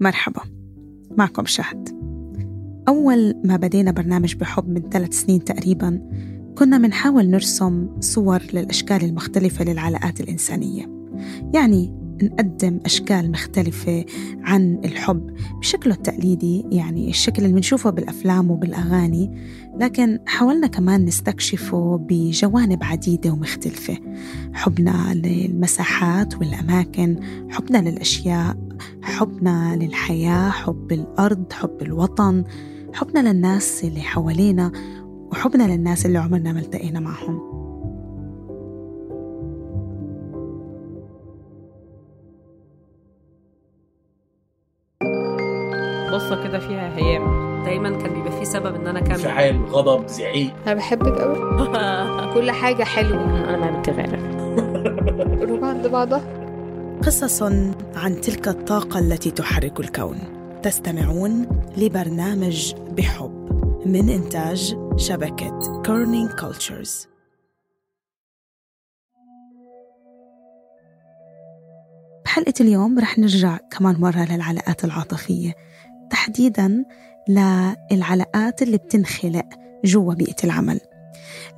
مرحبا معكم شهد. أول ما بدينا برنامج بحب من ثلاث سنين تقريبا كنا منحاول نرسم صور للأشكال المختلفة للعلاقات الإنسانية. يعني نقدم أشكال مختلفة عن الحب بشكله التقليدي يعني الشكل اللي بنشوفه بالأفلام وبالأغاني لكن حاولنا كمان نستكشفه بجوانب عديدة ومختلفة. حبنا للمساحات والأماكن حبنا للأشياء حبنا للحياة حب الأرض حب الوطن حبنا للناس اللي حوالينا وحبنا للناس اللي عمرنا ما التقينا معهم. قصة كده فيها هيام. دايما كان بيبقى في سبب إن أنا أكمل. انفعال غضب زعيق. أنا بحبك قوي كل حاجة حلوة. أنا ما بتغير قلوب عند بعضها. قصص عن تلك الطاقة التي تحرك الكون. تستمعون لبرنامج بحب من إنتاج شبكة Kerning Cultures بحلقة اليوم رح نرجع كمان مرة للعلاقات العاطفية. تحديدا للعلاقات اللي بتنخلق جوا بيئة العمل.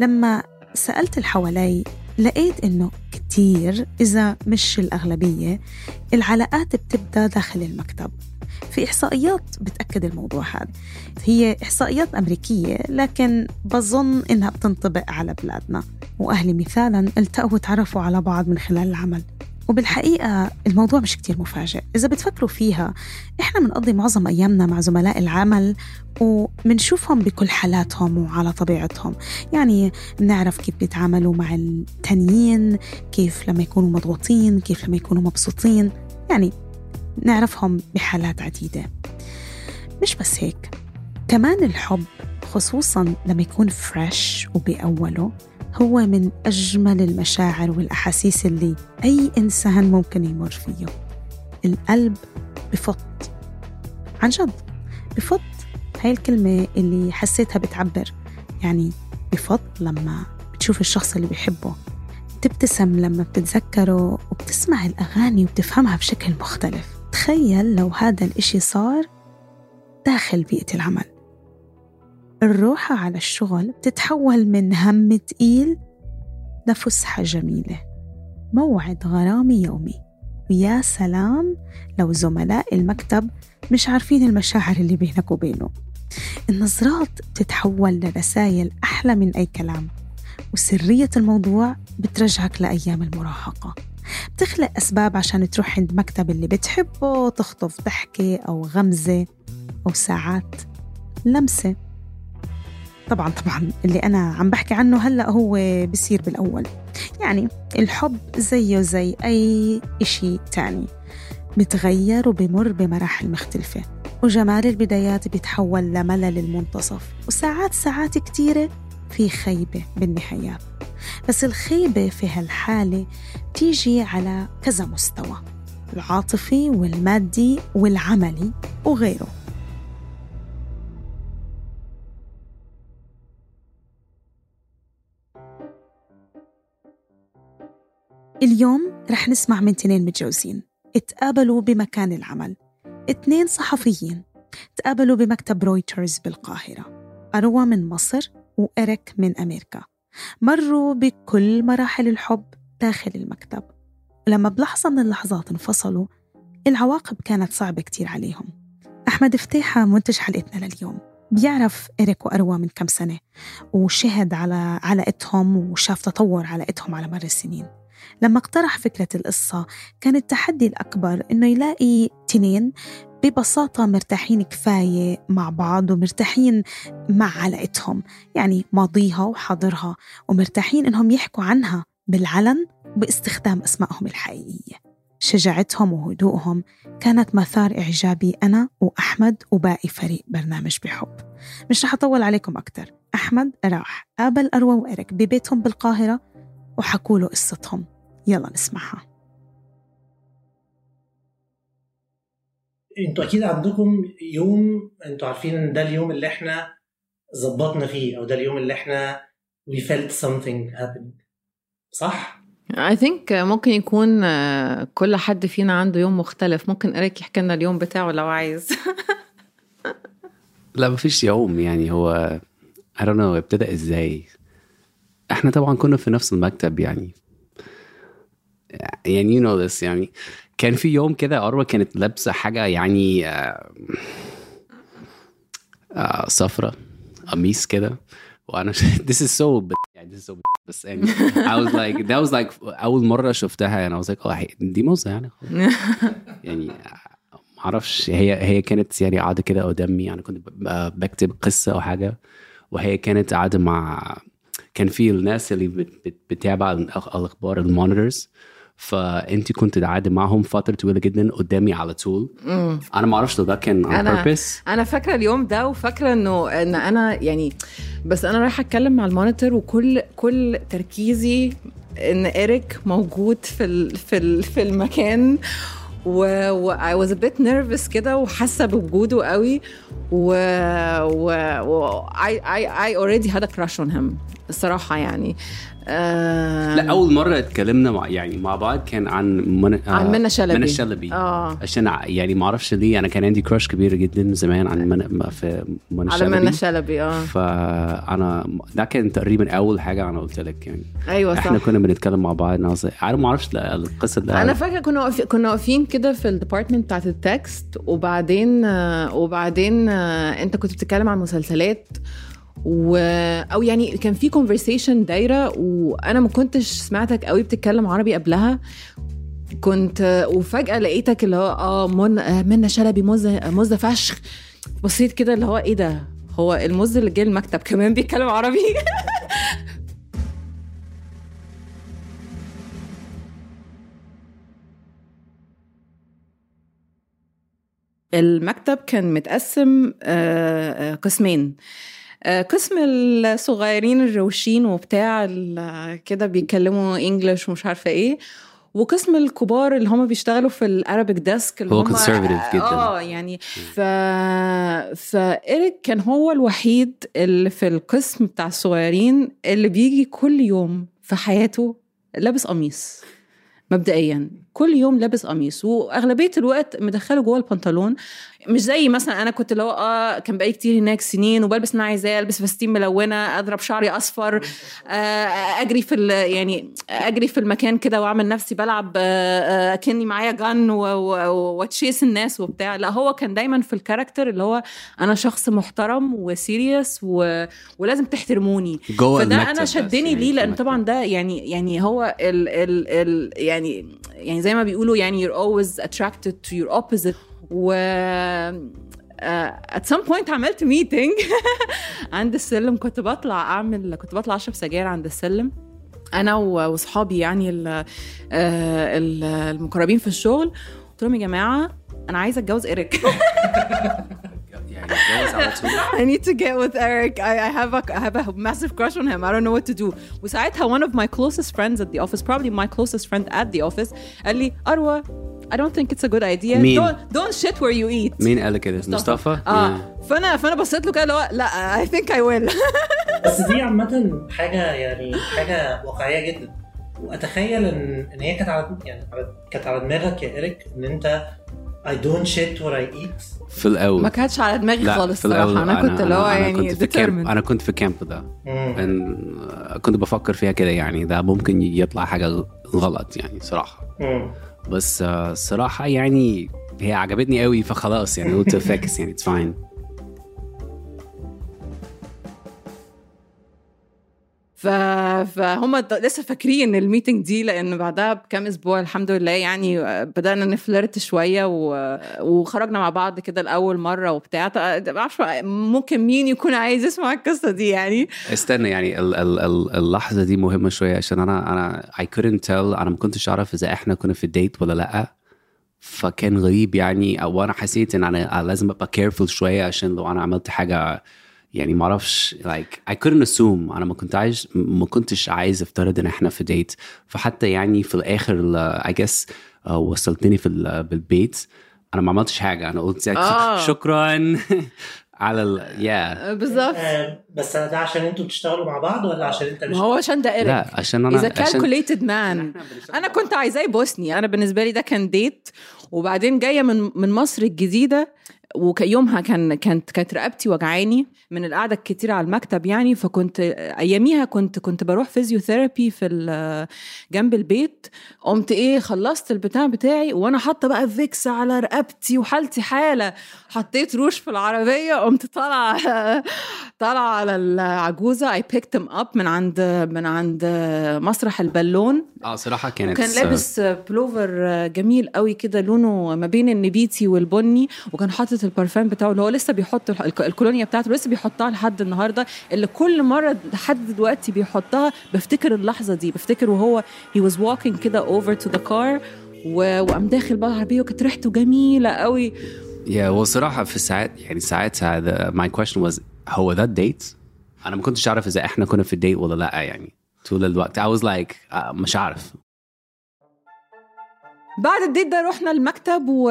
لما سألت اللي حوالي لقيت إنه كتير إذا مش الأغلبية العلاقات بتبدأ داخل المكتب. في إحصائيات بتأكد الموضوع هذا. هي إحصائيات أمريكية لكن بظن إنها بتنطبق على بلادنا. وأهلي مثالا التقوا وتعرفوا على بعض من خلال العمل. وبالحقيقة الموضوع مش كتير مفاجئ. إذا بتفكروا فيها إحنا بنقضي معظم أيامنا مع زملاء العمل وبنشوفهم بكل حالاتهم وعلى طبيعتهم. يعني بنعرف كيف بيتعاملوا مع التانيين كيف لما يكونوا مضغوطين كيف لما يكونوا مبسوطين. يعني نعرفهم بحالات عديدة. مش بس هيك كمان الحب خصوصا لما يكون فريش وبأوله هو من أجمل المشاعر والأحاسيس اللي أي إنسان ممكن يمر فيه. القلب بفط. عن جد بفط. هاي الكلمة اللي حسيتها بتعبر. يعني بفط لما بتشوف الشخص اللي بيحبه. بتبتسم لما بتتذكره وبتسمع الأغاني وبتفهمها بشكل مختلف. تخيل لو هذا الإشي صار داخل بيئة العمل. الروحة على الشغل بتتحول من هم تقيل لفسحة جميلة. موعد غرامي يومي. ويا سلام لو زملاء المكتب مش عارفين المشاعر اللي بينك وبينه. النظرات بتتحول لرسائل أحلى من أي كلام. وسرية الموضوع بترجعك لأيام المراهقة. بتخلق أسباب عشان تروح عند مكتب اللي بتحبه تخطف ضحكة أو غمزة أو ساعات لمسة. طبعا طبعا اللي أنا عم بحكي عنه هلأ هو بصير بالأول. يعني الحب زيه زي أي إشي تاني. بتغير وبمر بمراحل مختلفة. وجمال البدايات بيتحول لملل المنتصف. وساعات ساعات كتيرة في خيبة بالنهايات بس الخيبة في هالحالة تيجي على كذا مستوى. العاطفي والمادي والعملي وغيره. اليوم رح نسمع من تنين متجوزين. اتقابلوا بمكان العمل. اتنين صحفيين. تقابلوا بمكتب رويترز بالقاهرة. أروى من مصر وإريك من أمريكا. مروا بكل مراحل الحب داخل المكتب. ولما بلحظة من اللحظات انفصلوا العواقب كانت صعبة كتير عليهم. أحمد فتيحة منتج حلقتنا لليوم. بيعرف إريك وأروى من كم سنة وشهد على علاقتهم وشاف تطور علاقتهم على مر السنين. لما اقترح فكرة القصة كان التحدي الأكبر إنه يلاقي تنين ببساطة مرتاحين كفاية مع بعض ومرتاحين مع علاقتهم يعني ماضيها وحاضرها ومرتاحين إنهم يحكوا عنها بالعلن باستخدام أسمائهم الحقيقية. شجاعتهم وهدوءهم كانت مثار إعجابي أنا وأحمد وباقي فريق برنامج بحب. مش رح أطول عليكم أكتر. أحمد راح قابل أروى وإرك ببيتهم بالقاهرة وحكوا له قصتهم. يلا نسمعها. أنتوا أكيد عندكم يوم أنتوا عارفين إن ده اليوم اللي إحنا ظبطنا فيه أو ده اليوم اللي إحنا we felt something happening. صح؟ I think ممكن يكون كل حد فينا عنده يوم مختلف. ممكن إريك يحكي لنا اليوم بتاعه لو عايز. لا مفيش يوم يعني. هو I don't know ابتدى إزاي؟ إحنا طبعا كنا في نفس المكتب يعني. يعني you know this يعني. كان في يوم كده أروى كانت لابسة حاجة يعني آه، آه، صفرة قميص كده. وأنا this is so يعني this is so بس يعني I was like that was like أول مرة شفتها يعني. I was like oh دي موزة يعني. يعني معرفش. هي هي كانت يعني قاعدة كده قدامي أنا كنت بكتب قصة أو حاجة. وهي كانت قاعدة مع كان في الناس اللي بت- بت- بتتابع الأخبار المونيتورز فانت كنت قاعدة معهم فترة طويلة جدا قدامي على طول. أنا ما أعرفش لو ده كان أنا- purpose. أنا فاكرة اليوم ده وفاكرة إنه إن أنا يعني بس أنا رايحة أتكلم مع المونيتور وكل كل تركيزي إن إيريك موجود في ال في ال في المكان. و, و I was a bit nervous كده وحاسة بوجوده قوي و, و, و I, I, I already had a crush on him الصراحة يعني. آه لا أول مرة اتكلمنا مع يعني مع بعض كان عن من... عن منى شلبي. منى شلبي. آه. عشان يعني ما أعرفش ليه أنا كان عندي كراش كبير جدا زمان عن من... في منى على شلبي. منى شلبي آه. فانا ده كان تقريبا أول حاجة أنا قلت لك يعني. أيوه صح. إحنا كنا بنتكلم مع بعض أنا ما أعرفش القصة ده أنا فاكرة كنا واقفين كنا واقفين كده في ال department بتاعت ال text وبعدين وبعدين آه، انت كنت بتتكلم عن مسلسلات و أو يعني كان في conversation دايرة وأنا ما كنتش سمعتك قوي بتتكلم عربي قبلها. كنت وفجأة لقيتك اللي هو آه من منى شلبي مزة مزة فشخ. بصيت كده اللي هو إيه ده؟ هو المز اللي جه المكتب كمان بيتكلم عربي؟ المكتب كان متقسم آه، آه، قسمين. آه، قسم الصغيرين الروشين وبتاع كده بيتكلموا English ومش عارفة إيه. وقسم الكبار اللي هم بيشتغلوا في ال Arabic desk اللي هو conservative جداً. آه يعني ف فإيريك كان هو الوحيد اللي في القسم بتاع الصغيرين اللي بيجي كل يوم في حياته لابس قميص مبدئيا. كل يوم لابس قميص وأغلبية الوقت مدخله جوه البنطلون. مش زي مثلا أنا كنت اللي هو آه كان بقالي كتير هناك سنين وبلبس اللي أنا عايزاه ألبس فساتين ملونة أضرب شعري أصفر آه أجري في يعني أجري في المكان كده وأعمل نفسي بلعب آه آه كاني معايا جن وتشيس الناس وبتاع. لا هو كان دايما في الكاركتر اللي هو أنا شخص محترم وسيريس و... ولازم تحترموني. جوه فده أنا شدني يعني ليه؟ لأن. طبعا ده يعني يعني هو ال ال ال يعني يعني زي ما بيقولوا يعني you're always attracted to your opposite. و uh, at some point عملت ميتنج عند السلم كنت بطلع أعمل كنت بطلع أشرب سجاير عند السلم. أنا واصحابي يعني ال- آه، ال- المقربين في الشغل. قلت لهم يا جماعة أنا عايزة أتجوز إيريك. I need to get with Eric. I, I have a I have a massive crush on him. I don't know what to do. وساعتها one of my closest friends at the office, probably my closest friend at the office, قال لي أروى I don't think it's a good idea. مين؟ Don't don't shit where you eat. مين قال كده مصطفى اه فانا فانا بصيت له كده اللي هو لا I think I will. بس دي عامة حاجة يعني حاجة واقعية جدا وأتخيل إن إن هي كانت على يعني على- كانت على دماغك يا إيريك إن أنت I don't shit where I eat. في الأول. ما كانتش على دماغي لا خالص صراحة. أنا كنت اللي هو أنا يعني كنت في camp. أنا كنت في camp ده. كنت بفكر فيها كده يعني. ده ممكن يطلع حاجة غلط يعني صراحة. مم. بس آه، الصراحه يعني هي عجبتني قوي فخلاص يعني قلت فاكس يعني it's fine ف... فهم لسه فاكرين ال meeting دي لأن بعدها بكام أسبوع الحمد لله يعني بدأنا ن flirt شوية. وخرجنا مع بعض كده لأول مرة وبتاع ما أعرفش ممكن مين يكون عايز يسمع القصة دي يعني استنى يعني ال ال ال اللحظة دي مهمة شوية عشان أنا أنا I couldn't tell أنا ما كنتش أعرف إذا إحنا كنا في ال date ولا لأ فكان غريب يعني أو أنا حسيت إن أنا لازم أبقى careful شوية عشان لو أنا عملت حاجة يعني ما أعرفش like I couldn't assume. أنا ما كنت عايز ما كنتش عايز أفترض إن إحنا في ديت فحتى يعني في الآخر ال- I guess uh, وصلتني في ال- بالبيت أنا ما عملتش حاجة. أنا قلت آه. شكرا. على ال يا بالظبط. آه، بس ده عشان أنتوا بتشتغلوا مع بعض ولا عشان أنت مش ما هو عشان ده إيريك لا عشان أنا إذا عشان calculated man. أنا كنت عايزاه يبوسني أنا بالنسبة لي ده كان ديت وبعدين جاية من من مصر الجديدة. ويومها كان كانت كانت رقبتي وجعاني من القعدة الكتير على المكتب يعني. فكنت أياميها كنت كنت بروح physiotherapy في جنب البيت. قمت إيه خلصت البتاع بتاعي وأنا حاطة بقى Vicks على رقبتي وحالتي حالة. حطيت روش في العربية قمت طالعة طالعة على العجوزة. I picked him up من عند من عند مسرح البالون. آه صراحة كانت كان لابس بلوفر جميل قوي كده لونه ما بين النبيتي والبني. وكان حاطط البارفان بتاعه اللي هو لسه بيحط الكولونيا بتاعته لسه بيحطها لحد النهارده. اللي كل مرة لحد دلوقتي بيحطها بفتكر اللحظة دي بفتكر وهو he was walking كده over to the car و- وقام داخل بقى العربية وكانت ريحته جميلة قوي. يا والصراحه في ساعات يعني the- my question was هو ده ال date؟ أنا ما كنتش عارف إذا إحنا كنا في ال date ولا لأ يعني طول الوقت. I was like آه، مش عارف. بعد ال date ده رحنا المكتب و.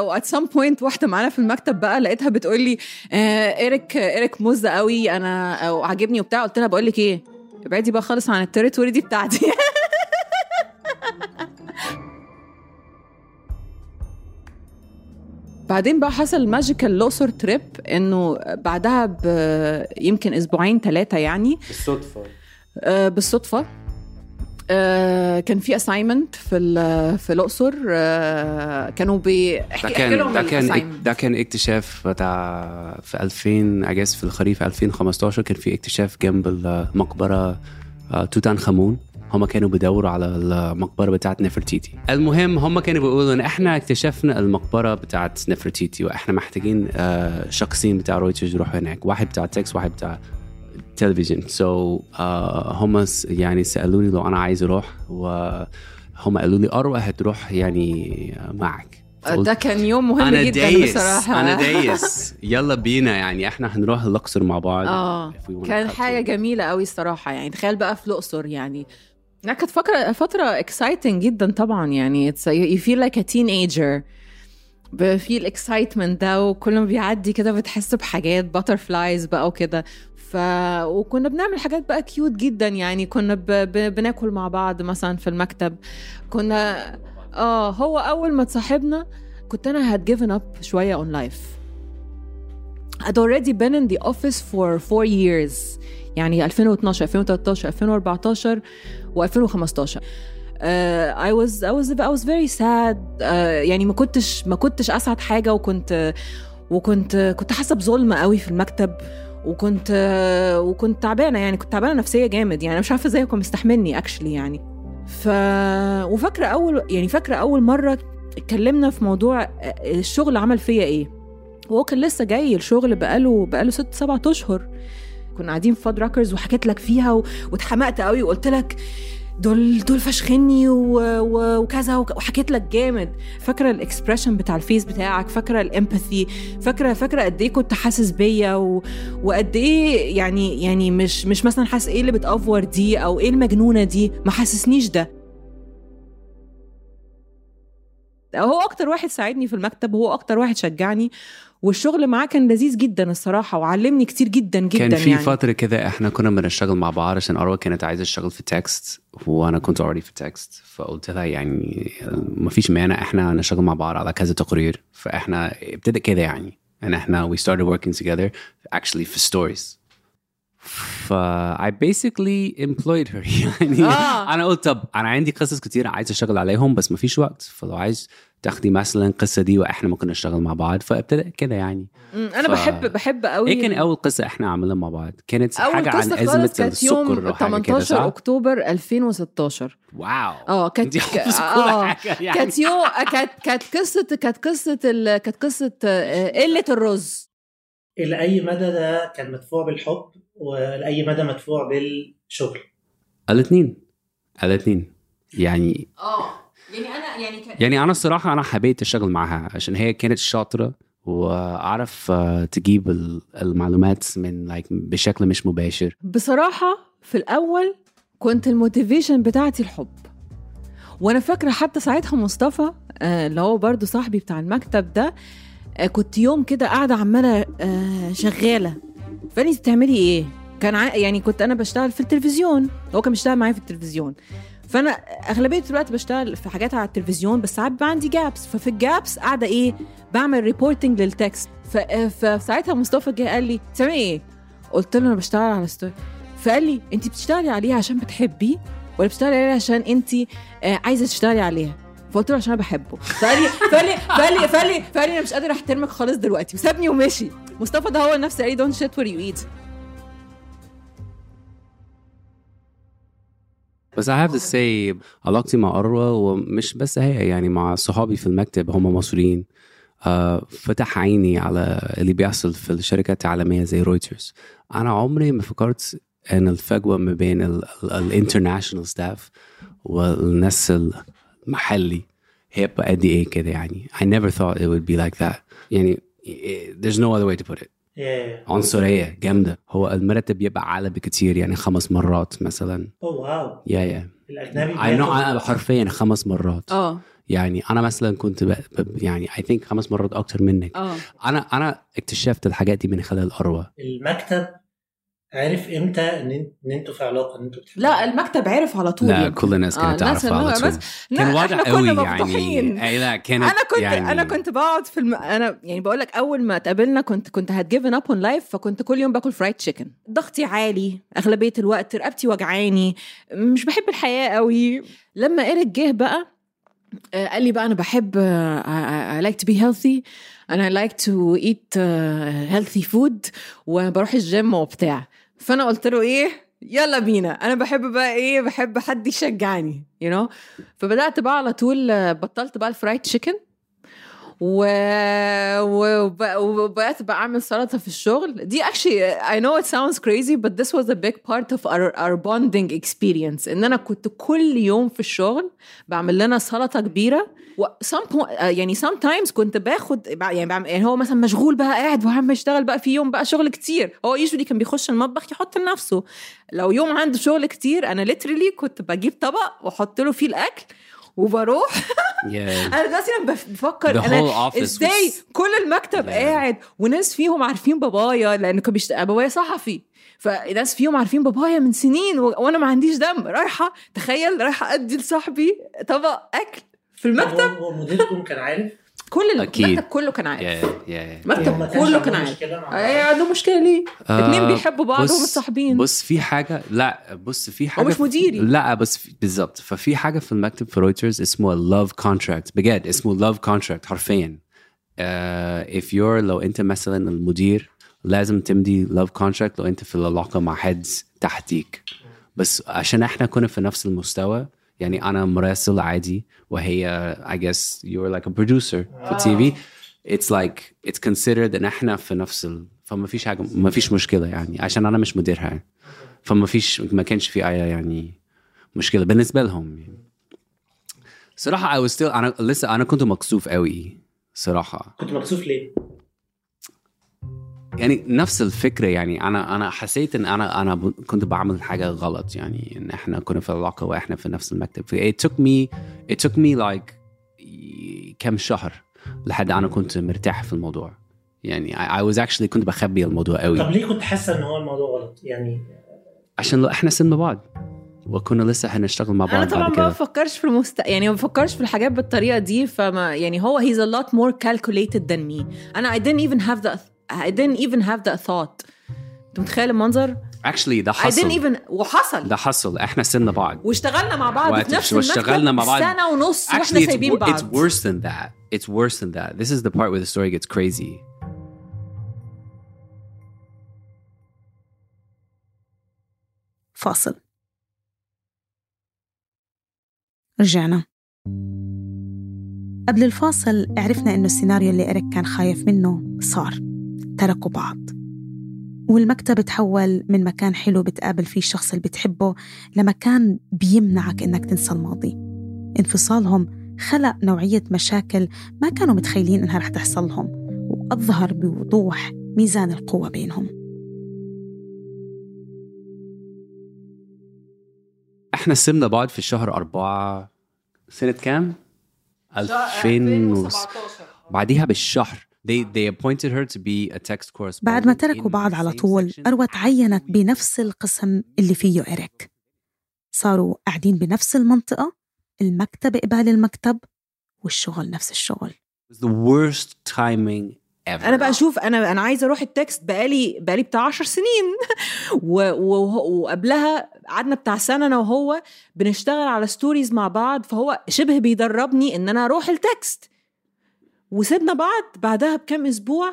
و at some point واحدة معانا في المكتب بقى لقيتها بتقول لي آه إيريك إيريك مز قوي أنا عاجبني وبتاع. قلت لها بقول لك إيه ابعدي بقى خالص عن ال territory دي بتاعتي. بعدين بقى حصل magical الأقصر trip إنه بعدها يمكن أسبوعين ثلاثة يعني. بالصدفة. آه، بالصدفة. آه، كان في assignment في في الأقصر آه، كانوا بي ده كان ده كان. ده كان اكتشاف بتاع في 2000 I guess في الخريف 2015 كان في اكتشاف جنب المقبره آه، توت عنخ امون هم كانوا بيدوروا على المقبرة بتاعت نفرتيتي. المهم هم كانوا بيقولوا إن إحنا اكتشفنا المقبرة بتاعت نفرتيتي وإحنا محتاجين شخصين بتاع رويترز يروحوا هناك. واحد بتاع تكس واحد بتاع تلفزيون so so, uh, هم يعني سألوني لو أنا عايز أروح وهم قالوا لي اروى هتروح يعني معك فقلت ده كان يوم مهم أنا جدا دايس بصراحة. أنا دايس. يلا بينا يعني إحنا هنروح الأقصر مع بعض. آه كان حاجة جميلة قوي الصراحة يعني. تخيل بقى في الأقصر يعني. لا كانت فتره فترة exciting جدا طبعا يعني. It's you feel like a teenager. في ال excitement ده وكل ما بيعدي كده بتحس بحاجات butterflies بقى وكده. وكنا بنعمل حاجات بقى cute جدا يعني. كنا ب... ب... بناكل مع بعض مثلا في المكتب. كنا آه هو أول ما اتصاحبنا كنت أنا had given up شوية on life. I'd already been in the office for four years. يعني 2012 2013 2014 و2015 Uh, I was I was I was very sad. uh, يعني ما كنتش ما كنتش أسعد حاجة وكنت وكنت كنت حاسة بظلم قوي في المكتب. وكنت وكنت تعبانة يعني كنت تعبانة نفسية جامد يعني مش عارفة إزاي كان مستحملني اكشلي يعني ف وفاكرة أول يعني فاكرة أول مرة اتكلمنا في موضوع الشغل عمل فيا إيه وهو كان لسه جاي الشغل بقاله بقاله ست سبعة أشهر كنا قاعدين في فاد راكرز وحكيت لك فيها. واتحمقت قوي وقلت لك دول دول فشخني. وكذا وك... وحكيت لك جامد فاكرة ال expression بتاع ال face بتاعك فاكرة ال empathy فاكرة فاكرة قد إيه كنت حاسس بيا. وقد إيه يعني يعني مش مش مثلا حاسس إيه اللي بتأفور دي أو إيه المجنونة دي ما حسسنيش ده هو أكتر واحد ساعدني في المكتب هو أكتر واحد شجعني والشغل معاه كان لذيذ جدا الصراحة وعلمني كتير جدا جدا كان في يعني. فترة كده إحنا كنا بنشتغل مع بعض عشان أروى كانت عايزة تشتغل في التكست وأنا كنت already في التكست فقلت لها يعني مفيش مانع إحنا نشتغل مع بعض على كذا تقرير. فإحنا ابتدى كده يعني. إن إحنا we started working together actually في stories. ف I basically employed her. يعني آه. أنا قلت طب أنا عندي قصص كتير عايز أشتغل عليهم بس مفيش وقت. فلو عايز تاخدي مثلا القصة دي وإحنا ممكن نشتغل مع بعض. فابتدى كده يعني. أنا ف- بحب بحب قوي إيه كان أول قصة إحنا عملنا مع بعض؟ كانت أول حاجة عن قصة أزمة كانت يوم السكر وحاجه كده 18 صح أكتوبر 2016 واو. آه كانت دي حافظة كل حاجة يعني. كانت يوم كانت كانت قصه كانت قصة ال... كانت قصة آه، قلة الرز. إلى أي مدى ده كان مدفوع بالحب ولاي مدى مدفوع بالشغل؟ الاثنين الاثنين يعني آه. يعني أنا يعني كان... يعني أنا الصراحة أنا حبيت أشتغل معاها عشان هي كانت شاطرة وأعرف آه، تجيب ال- المعلومات من like بشكل مش مباشر. بصراحة في الأول كنت ال motivation بتاعتي الحب. وأنا فاكرة حتى ساعتها مصطفى آه، اللي هو برضو صاحبي بتاع المكتب ده كنت يوم كده قاعدة عمالة آه، شغالة. "أنت بتعملي إيه؟ كان. يعني كنت أنا بشتغل في التلفزيون. هو كان بيشتغل معايا في التلفزيون. فأنا أغلبية الوقت بشتغل في حاجات على التلفزيون بس ساعات بيبقى عندي gaps ففي ال gaps قاعدة إيه؟ بعمل reporting لل text. فساعتها مصطفى جه قال لي بتعملي إيه؟ قلت له أنا بشتغل على story فقال لي انت بتشتغلي عليها عشان بتحبيه ولا بتشتغلي عليها عشان انت آه، عايزة تشتغلي عليها؟ فقلت له عشان أنا بحبه. فقال لي فقال لي فقال لي فقال لي أنا مش قادر احترمك خالص دلوقتي. وسابني ومشي. مصطفى ده هو نفسه قال لي don't shit where you eat بس I have to say علاقتي مع أروى ومش بس هي يعني مع صحابي في المكتب هم مصريين. آه فتح عيني على اللي بيحصل في الشركات العالمية زي رويترز أنا عمري ما فكرت إن الفجوة ما بين ال international staff والناس المحلي هيبقى قد إيه كده يعني. I never thought it would be like that. يعني there's no other way to put it. Yeah. عنصرية جامدة. هو المرتب يبقى أعلى بكتير يعني خمس مرات مثلا. oh wow yeah yeah الأجنبي I know بياخد- أنا حرفيا خمس مرات. آه يعني أنا مثلا كنت ب... ب... يعني I think خمس مرات أكتر منك. آه أنا أنا اكتشفت الحاجات دي من خلال أروى. المكتب عارف إمتى ان أنتوا في علاقة ان أنتوا بتحبوا لا المكتب عرف على طول لا يعني. كل الناس آه، كانت الناس تعرف على طول. بس لا كان واضح قوي يعني اي لا كانت أنا كنت يعني أنا كنت بقعد في الم... أنا يعني بقول لك أول ما اتقابلنا كنت كنت had given up on life فكنت كل يوم باكل fried chicken ضغطي عالي أغلبية الوقت رقبتي وجعاني مش بحب الحياة قوي. لما ايريك جه بقى آه، قال لي بقى أنا بحب آه، I, I like to be healthy and I like to eat uh, healthy food وبروح الجيم وبتاع. فأنا قلت له إيه؟ يلا بينا. أنا بحب بقى إيه؟ بحب حد يشجعني you know. فبدأت بقى على طول بطلت بقى الفرايد تشيكن. و... وب... وبقيت بقى أعمل سلطة في الشغل. دي actually I know it sounds crazy but this was a big part of our, our experience. إن أنا كنت كل يوم في الشغل بعمل لنا سلطة كبيرة. و some point, آه، يعني sometimes كنت باخد يعني بعمل يعني هو مثلا مشغول بقى قاعد وعم يشتغل بقى في يوم بقى شغل كتير. هو usually كان بيخش المطبخ يحط لنفسه. لو يوم عنده شغل كتير أنا literally كنت بجيب طبق وأحط له فيه الأكل وبروح. أنا دلوقتي بفكر أنا إزاي was- كل المكتب Yeah. قاعد وناس فيهم عارفين بابايا لأن كان بيشت... بابايا صحفي. فناس فيهم عارفين بابايا من سنين و... وأنا ما عنديش دم. رايحة تخيل رايحة أدي لصاحبي طبق أكل في المكتب. هو مديركم كان عارف؟ كل أكيد. المكتب كله كان عارف yeah, yeah. المكتب كانش كله كان عارف مشكلة مع بعض. إيه عنده مشكلة ليه؟ اتنين آه، بيحبوا بعض ومتصاحبين بص في حاجة لا بص في حاجة مش في- مديري. لا بس بالظبط ففي حاجة في المكتب في رويترز اسمه ال love contract بجد اسمه love contract حرفيا uh, if you're لو أنت مثلا المدير لازم تمضي love contract لو أنت في العلاقة مع حد تحتيك بس عشان إحنا كنا في نفس المستوى يعني أنا مراسل عادي وهي I guess you're like a producer في TV it's like it's considered إن إحنا في نفس ال... فما فيش حاجة ما فيش مشكلة يعني عشان أنا مش مديرها يعني. فما فيش ما كانش في أي يعني مشكلة بالنسبة لهم يعني. صراحة I was still أنا لسه أنا كنت مكسوف قوي صراحة كنت مكسوف ليه؟ يعني نفس الفكرة يعني أنا أنا حسيت إن أنا أنا كنت بعمل حاجة غلط يعني إن إحنا كنا في العلاقة وإحنا في نفس المكتب. It took me it took me like كم شهر لحد أنا كنت مرتاح في الموضوع. يعني I, I was actually كنت بخبي الموضوع قوي. طب ليه كنت حاسة إن هو الموضوع غلط؟ يعني عشان لو إحنا سن بعض. وكنا لسه هنشتغل مع بعض أنا طبعا بعد ما بفكرش في المست يعني ما بفكرش في الحاجات بالطريقة دي فما يعني هو he's a lot more calculated than me. أنا I didn't even have the I didn't even have that thought. انت متخيل المنظر؟ actually ده I حصل didn't even وحصل. ده حصل إحنا سن بعض. واشتغلنا مع بعض في نفس واشتغلنا مع بعض. سنة ونص وإحنا actually it's, سايبين بعض it's worse than that. It's worse than that. This is the part where the story gets crazy. فاصل. رجعنا. قبل الفاصل عرفنا إنه السيناريو اللي إريك كان خايف منه صار. تركوا بعض. والمكتب تحول من مكان حلو بتقابل فيه الشخص اللي بتحبه لمكان بيمنعك إنك تنسى الماضي. انفصالهم خلق نوعية مشاكل ما كانوا متخيلين إنها رح تحصل لهم وأظهر بوضوح ميزان القوة بينهم. إحنا سمنا بعض في شهر أربعة سنة كام؟ 2000 بعديها بالشهر. They they appointed her to be a text correspondent بعد ما تركوا in بعض the على same طول section. أروى تعينت بنفس القسم اللي فيه إيريك صاروا قاعدين بنفس المنطقة المكتب قبال المكتب والشغل نفس الشغل the worst timing ever أنا بقى أشوف أنا أنا عايزة أروح التكست بقالي بقالي بتاع 10 سنين. وقبلها قعدنا بتاع سنة أنا وهو بنشتغل على stories مع بعض فهو شبه بيدربني إن أنا أروح ال text وسيبنا بعض بعدها بكام أسبوع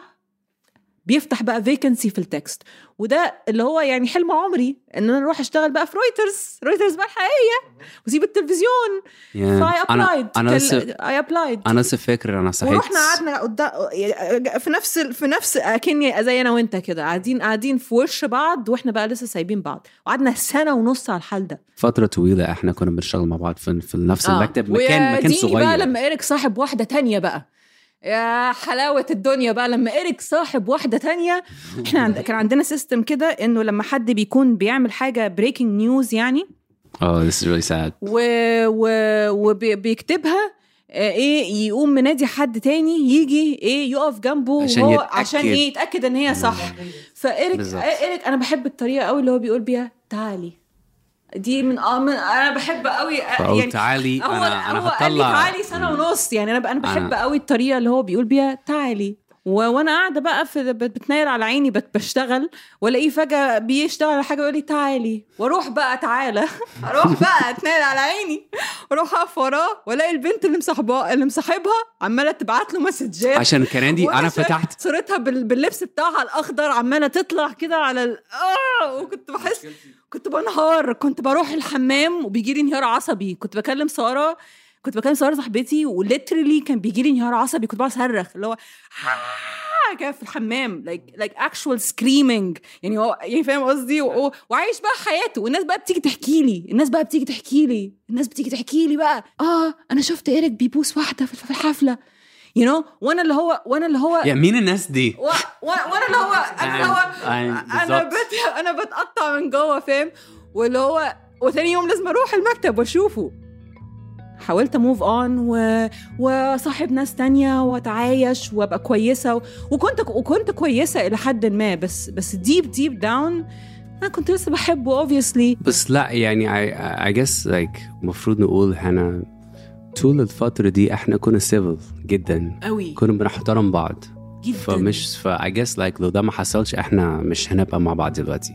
بيفتح بقى vacancy في ال text وده اللي هو يعني حلم عمري إن أنا أروح أشتغل بقى في رويترز رويترز بقى الحقيقية. واسيب التلفزيون. Yeah. ف I أنا applied أنا لسه I applied أنا لسه فاكر أنا صحيت. ورحنا قعدنا قدام في نفس في نفس أكني زي أنا وأنت كده. قاعدين قاعدين في وش بعض وإحنا بقى لسه سايبين بعض. وقعدنا سنة ونص على الحال ده. فترة طويلة إحنا كنا بنشتغل مع بعض في, في نفس المكتب. مكان مكان صغير بقى لما إيريك صاحب واحدة تانية بقى. يا حلاوة الدنيا بقى لما إيريك صاحب واحدة تانية إحنا عند... كان عندنا system كده إنه لما حد بيكون بيعمل حاجة breaking news يعني oh this is really sad و... و... وبيكتبها إيه يقوم منادي حد تاني يجي إيه يقف جنبه عشان وهو يتأكد. عشان إيه يتأكد إن هي صح فإيريك بالظبط. إيريك أنا بحب الطريقة قوي اللي هو بيقول بيها تعالي دي من آه من أنا بحب قوي فقلت يعني تعالي هو أنا أنا هو قال لي هطلع تعالي سنة ونص يعني أنا أنا بحب أنا- قوي الطريقة اللي هو بيقول بيها تعالي. وأنا قاعدة بقى في بت- بتنايل على عيني بت... بشتغل وألاقيه فجأة بيشتغل على حاجة يقول لي تعالي وأروح بقى تعالى. أروح بقى اتنايل على عيني. وأروح أقف وراه وألاقي البنت اللي مصاحبها اللي مصاحبها عمالة تبعت له مسجات. عشان كندي وأنا أنا فتحت. صورتها بال... باللبس بتاعها الأخضر عمالة تطلع كده على ال... آه وكنت بحس كنت بنهار. كنت بروح الحمام وبيجي لي انهيار عصبي. كنت بكلم سارة كنت بكلم ساره صاحبتي و literally كان بيجي لي انهيار عصبي كنت بقعد اصرخ اللي هو كده في الحمام like like actual screaming يعني هو يعني فاهم قصدي وعايش بقى حياته والناس بقى بتيجي تحكي لي الناس بقى بتيجي تحكي لي الناس بتيجي تحكي لي بقى آه أنا شفت ايريك بيبوس واحدة في الحفله you you know? وأنا اللي هو وأنا اللي هو يا مين الناس دي و... و... وأنا اللي هو أنا اللي هو أنا. بت... أنا بتقطع من جوه فاهم واللي هو وثاني يوم لازم أروح المكتب واشوفه حاولت أ move on و... وصاحب ناس تانية واتعايش وأبقى كويسة. وكنت وكنت كويسة إلى حد ما بس بس deep deep down أنا كنت لسه بحبه obviously. بس لا يعني I, I guess like المفروض نقول إحنا طول الفترة دي إحنا كنا civil جدا. قوي كنا بنحترم بعض. جدا. فمش ف I guess like لو ده ما حصلش إحنا مش هنبقى مع بعض دلوقتي.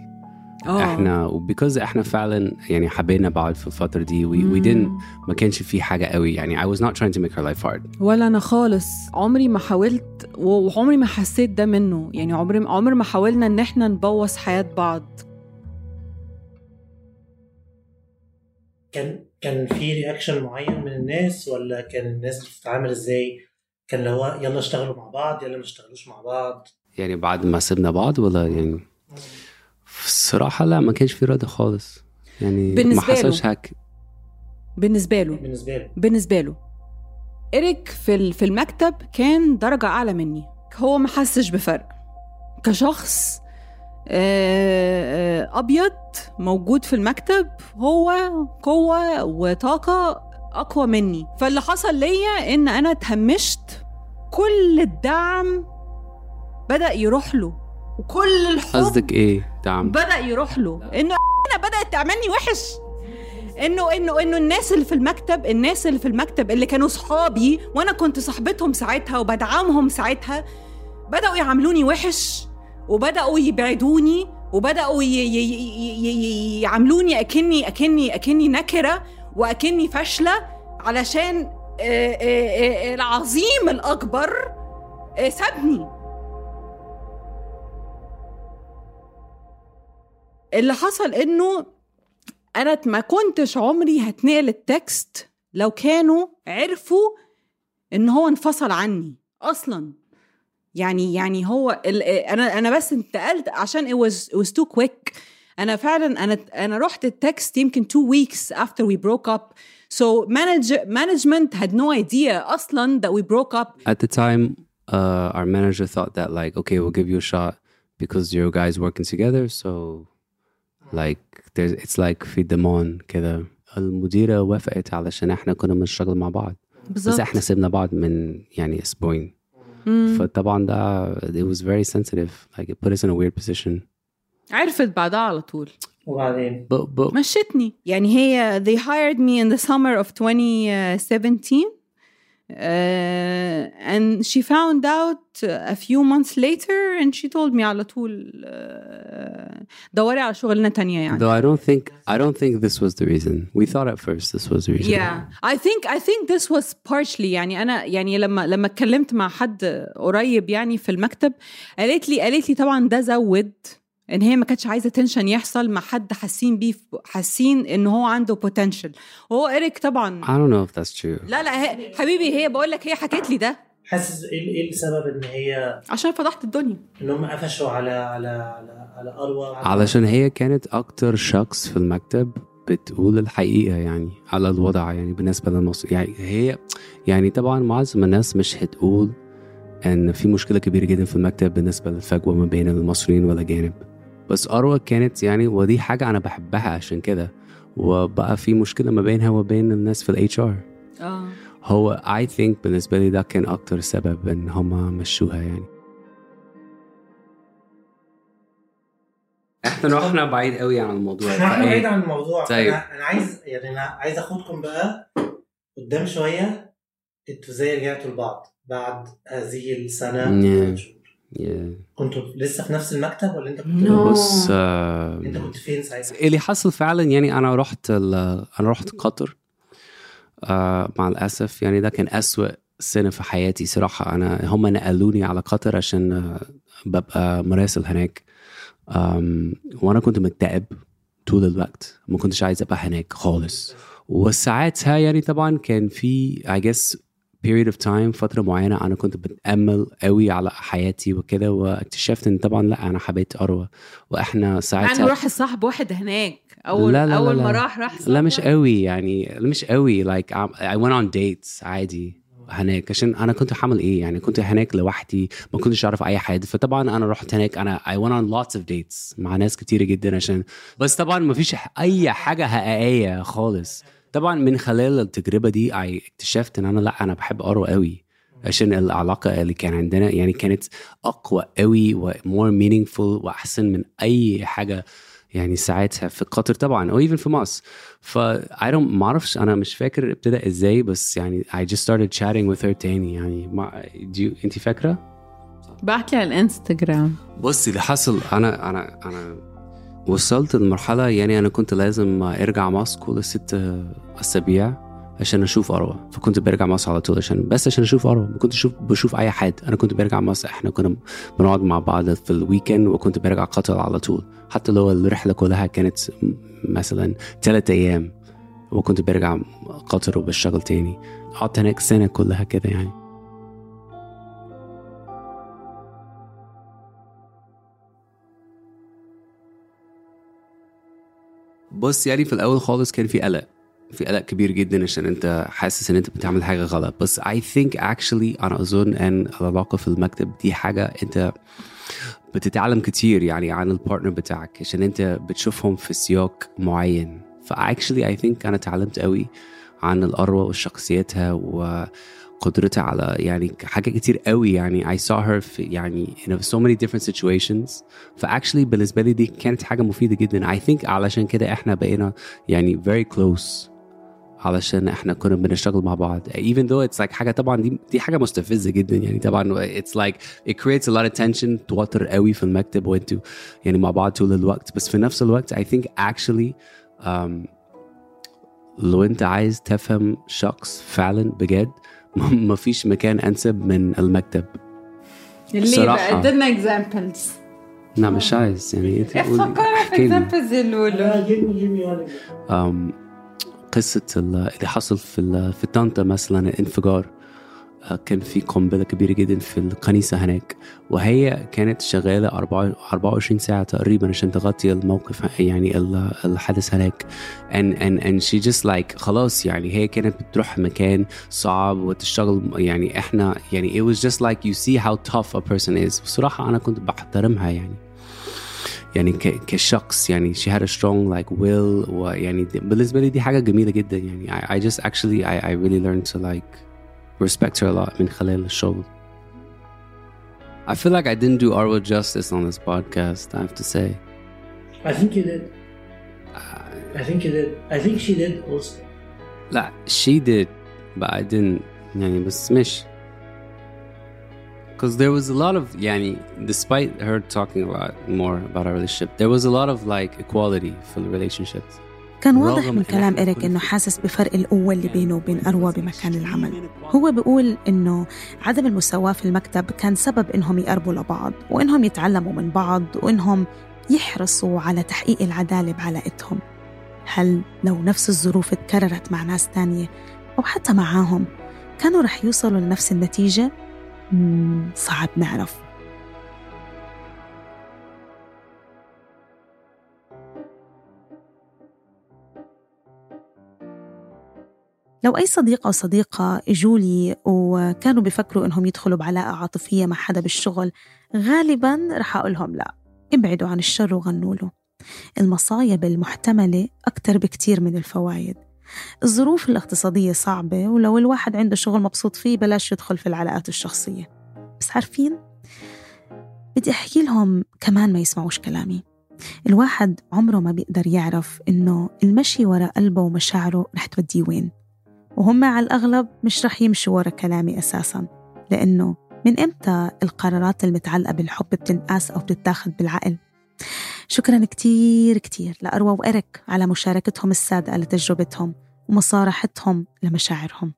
آه. إحنا وبيكوز إحنا فعلا يعني حبينا بعض في الفترة دي we, we didn't ما كانش في حاجة قوي. يعني I was not trying to make her life hard. ولا أنا خالص. عمري ما حاولت وعمري ما حسيت ده منه. يعني عمري عمر ما حاولنا إن إحنا نبوظ حياة بعض. كان كان في رياكشن معين من الناس ولا كان الناس بتتعامل إزاي؟ كان اللي هو يلا اشتغلوا مع بعض يلا ما اشتغلوش مع بعض. يعني بعد ما سيبنا بعض ولا يعني؟ الصراحة لا ما كانش في رد خالص. يعني ما بالنسبة له. حصلش هيك بالنسبة له. بالنسبة له. بالنسبة له. إريك في ال- في المكتب كان درجة أعلى مني. هو ما حسش بفرق. كشخص آه، آه، أبيض موجود في المكتب هو قوة وطاقة أقوى مني. فاللي حصل ليا إن أنا اتهمشت كل الدعم بدأ يروح له. وكل الحب قصدك إيه؟ دعم بدأ يروح له. إنه أنا بدأت تعملني وحش. إنه إنه إنه الناس اللي في المكتب الناس اللي في المكتب اللي كانوا صحابي وأنا كنت صاحبتهم ساعتها وبدعمهم ساعتها بدأوا يعاملوني وحش وبدأوا يبعدوني ي- يعاملوني أكني أكني أكني نكرة وأكني فاشلة علشان آه، آه، آه، العظيم الأكبر آه، سابني. اللي حصل انه أنا ما كنتش عمري هتنقل التكست لو كانوا عرفوا ان هو انفصل عني أصلا يعني يعني هو أنا أنا بس انتقلت عشان it was it was too quick أنا فعلا أنا أنا رحت التكست يمكن two weeks after we broke up so manage, management had no idea أصلا that we broke up At the time, uh, our manager thought that like, okay, we'll give you a shot because you guys working together. So, like, there's it's like في ضمان كده. المديرة وافقت علشان إحنا كنا بنشتغل مع بعض. بس بالظبط إحنا سيبنا بعض من يعني أسبوعين. مم. فطبعا ده it was very sensitive like it put us in a weird position عرفت بعدها على طول وبعدين مشتني يعني هي they hired me in the summer of 2017 uh, and she found out a few months later and she told me على طول uh, دوري على شغلانة تانية يعني though I don't think I don't think this was the reason we thought at first this was the reason Yeah, I think I think this was partially يعني أنا يعني لما لما اتكلمت مع حد قريب يعني في المكتب قالت لي قالت لي طبعا ده زود إن هي ما كانتش عايزة tension يحصل مع حد حاسين بيه حاسين إن هو عنده potential وهو إيريك طبعا I don't know if that's true. لا لا هي حبيبي هي بقول لك هي حكت لي ده. حاسس إيه إيه السبب إن هي عشان فضحت الدنيا. إن هم قفشوا على على على على أروى؟ علشان هي كانت أكتر شخص في المكتب بتقول الحقيقة يعني على الوضع يعني بالنسبة للمصري يعني هي يعني طبعا معظم الناس مش هتقول إن في مشكلة كبيرة جدا في المكتب بالنسبة للفجوة ما بين المصريين والأجانب بس أروى كانت يعني ودي حاجة أنا بحبها عشان كده وبقى في مشكلة ما بينها وبين الناس في ال HR آه هو I think بالنسبة لي ده كان أكتر سبب إن هما مشوها يعني إحنا رحنا بعيد قوي عن الموضوع إحنا فإيه؟ بعيد عن الموضوع طيب. أنا أنا عايز يعني أنا عايز أخدكم بقى قدام شوية أنتوا إزاي رجعتوا لبعض بعد هذه السنة Yeah. كنتوا لسه في نفس المكتب ولا انت كنت No. بص آه، انت كنت فين ساعتها؟ اللي حصل فعلا يعني أنا رحت ال- أنا رحت قطر آه مع الأسف يعني ده كان أسوأ سنة في حياتي صراحة. أنا هم نقلوني على قطر عشان آه، ببقى مراسل هناك. آم، وأنا كنت مكتئب طول الوقت. ما كنتش عايز أبقى هناك خالص. وساعتها يعني طبعا كان في I guess period of time فترة معينة أنا كنت بتأمل قوي على حياتي وكده واكتشفت إن طبعا لأ أنا حبيت أروى وإحنا مع ساعتها إنه راح صاحب واحد هناك اول لا لا لا أول. ما راح راح صاحب لا مش. قوي يعني مش قوي like I went on dates عادي هناك عشان أنا كنت حامل إيه يعني كنت هناك لوحدي ما كنتش أعرف أي حد فطبعا أنا رحت هناك أنا I went on lots of dates مع ناس كتيرة جدا عشان بس طبعا ما فيش أي حاجة حقيقية خالص طبعا من خلال التجربة دي اكتشفت إن أنا لا أنا بحب اروى قوي. عشان العلاقة اللي كان عندنا يعني كانت أقوى قوي و more meaningful وأحسن من أي حاجة يعني ساعتها في قطر طبعا أو even في مصر. ف I don't ما أعرفش أنا مش فاكر ابتدى إزاي بس يعني I just started chatting with her تاني. يعني ما you, انت فاكرة؟ بعت لي على الانستغرام بصي اللي حصل أنا أنا أنا وصلت لمرحلة يعني أنا كنت لازم أرجع مصر كل ست أسابيع عشان أشوف اروى فكنت برجع مصر على طول عشان بس عشان أشوف اروى ما كنتش بشوف أي حد. أنا كنت برجع مصر إحنا كنا بنقعد مع بعض في الويكند وكنت برجع قطر على طول. حتى لو الرحلة كلها كانت مثلا ثلاثة أيام وكنت برجع قطر وبشتغل تاني. قعدت هناك سنة كلها كده يعني. بص يعني في الأول خالص كان في قلق. في قلق كبير جدا عشان أنت حاسس إن أنت بتعمل حاجة غلط. بس I think actually أنا أظن إن العلاقه في المكتب دي حاجة أنت بتتعلم كتير يعني عن ال partner بتاعك عشان أنت بتشوفهم في سياق معين. ف actually I think أنا اتعلمت قوي عن الاروى وشخصيتها وقدرتها على يعني حاجات كتير قوي يعني. I saw her في يعني in so many different situations. فأكشلي بالنسبة لي دي كانت حاجة مفيدة جدا. I think علشان كده إحنا بقينا يعني very close. علشان إحنا كنا بنشتغل مع بعض. Even though it's like حاجة طبعا دي دي حاجة مستفزة جدا يعني. طبعا it's like it creates a lot of tension. توتر قوي في المكتب وانتوا يعني مع بعض طول الوقت. بس في نفس الوقت I think actually um, لو أنت عايز تفهم شخص فعلا بجد ما فيش مكان أنسب من المكتب. ليه صراحة. بقى ادينا examples لا مش عايز. يعني انت فكرنا في. examples قصة ال- اللي حصل في في طنطا مثلا الانفجار. كان في قنبلة كبيرة جدا في الكنيسة هناك وهي كانت شغالة 24 ساعة تقريبا عشان تغطي الموقف يعني ال- الحدث هناك. And, and, and she just like خلاص يعني هي كانت بتروح مكان صعب وتشتغل يعني إحنا يعني it was just like you see how tough a person is. بصراحة أنا كنت بحترمها يعني. يعني كشخص يعني she had a strong like will ويعني بالنسبة لي دي حاجة جميلة جدا يعني. I, I just actually I, I really learned to like respect her a lot من خلال الشغل I feel like I didn't do Arwa justice on this podcast, I have to say. I think you did. I think you did. I think she did also. لا she did but I didn't يعني بس مش because there was a lot of يعني despite her talking a lot more about our relationship there was a lot of like equality في ال relationships كان واضح من كلام كنا إنه حاسس بفرق القوة اللي بينه وبين أروى بمكان العمل. هو بيقول إنه عدم المساواة في المكتب كان سبب إنهم يقربوا لبعض وإنهم يتعلموا من بعض وإنهم يحرصوا على تحقيق العدالة بعلاقتهم. هل لو نفس الظروف اتكررت مع ناس تانية أو حتى معاهم كانوا رح يوصلوا لنفس النتيجة؟ صعب نعرف. لو أي صديق أو صديقة إجوا لي وكانوا بيفكروا إنهم يدخلوا بعلاقة عاطفية مع حدا بالشغل غالبا رح أقول لهم لا ابعدوا عن الشر وغنوا له. المصايب المحتملة أكتر بكتير من الفوايد. الظروف الاقتصادية صعبة ولو الواحد عنده شغل مبسوط فيه بلاش يدخل في العلاقات الشخصية. بس عارفين؟ بدي أحكي لهم كمان ما يسمعوش كلامي. الواحد عمره ما بيقدر يعرف إنه المشي ورا قلبه ومشاعره رح توديه وين. وهم على الأغلب مش رح يمشوا ورا كلامي أساساً لأنه من إمتى القرارات المتعلقة بالحب بتنقاس أو بتتاخد بالعقل؟ شكرا كتير كتير لأروى وإريك على مشاركتهم الصادقة لتجربتهم ومصارحتهم لمشاعرهم.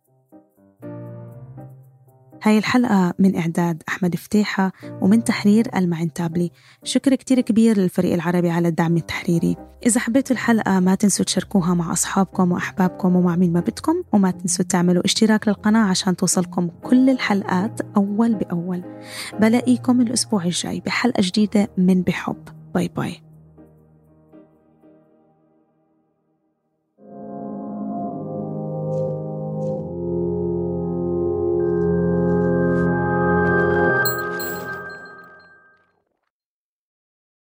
هاي الحلقة من إعداد أحمد فتيحة ومن تحرير المعن تابلي. شكر كتير كبير للفريق العربي على الدعم التحريري. إذا حبيتوا الحلقة ما تنسوا تشاركوها مع أصحابكم وأحبابكم ومع مين ما بدكم وما تنسوا تعملوا اشتراك للقناة عشان توصلكم كل الحلقات أول بأول. بلاقيكم الأسبوع الجاي بحلقة جديدة من بحب. باي باي.